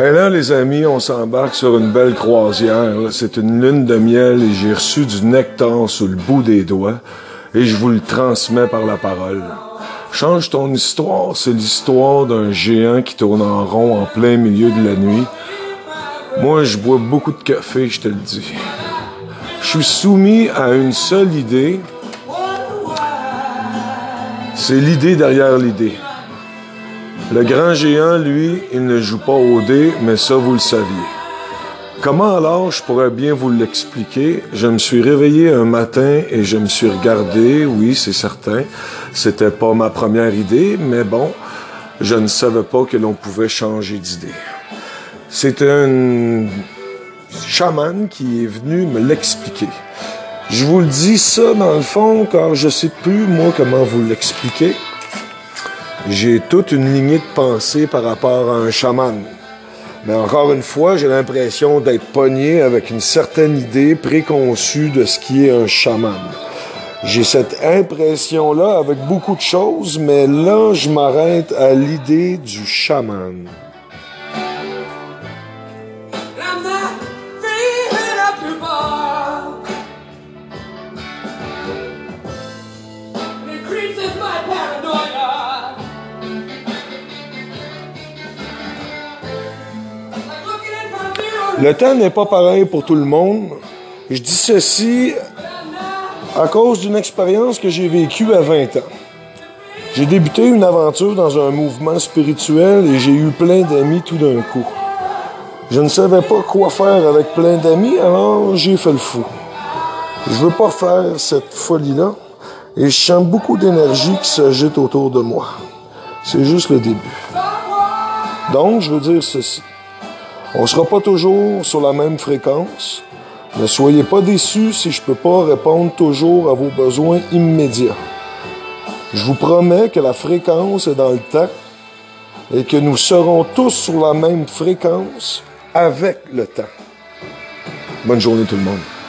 Et là, les amis, on s'embarque sur une belle croisière. C'est une lune de miel et j'ai reçu du nectar sous le bout des doigts et je vous le transmets par la parole. Change ton histoire, c'est l'histoire d'un géant qui tourne en rond en plein milieu de la nuit. Moi, je bois beaucoup de café, je te le dis. Je suis soumis à une seule idée. C'est l'idée derrière l'idée. Le grand géant, lui, il ne joue pas au dé, mais ça, vous le saviez. Comment alors je pourrais bien vous l'expliquer? Je me suis réveillé un matin et je me suis regardé, oui, c'est certain. C'était pas ma première idée, mais bon, je ne savais pas que l'on pouvait changer d'idée. C'est un chaman qui est venu me l'expliquer. Je vous le dis ça dans le fond, car je sais plus, moi, comment vous l'expliquer. J'ai toute une lignée de pensée par rapport à un chaman. Mais encore une fois, j'ai l'impression d'être pogné avec une certaine idée préconçue de ce qui est un chaman. J'ai cette impression-là avec beaucoup de choses, mais là, je m'arrête à l'idée du chaman. Le temps n'est pas pareil pour tout le monde. Je dis ceci à cause d'une expérience que j'ai vécue à 20 ans. J'ai débuté une aventure dans un mouvement spirituel et j'ai eu plein d'amis tout d'un coup. Je ne savais pas quoi faire avec plein d'amis, alors j'ai fait le fou. Je veux pas faire cette folie-là et je sens beaucoup d'énergie qui s'agite autour de moi. C'est juste le début. Donc, je veux dire ceci. On sera pas toujours sur la même fréquence. Ne soyez pas déçus si je peux pas répondre toujours à vos besoins immédiats. Je vous promets que la fréquence est dans le temps et que nous serons tous sur la même fréquence avec le temps. Bonne journée tout le monde.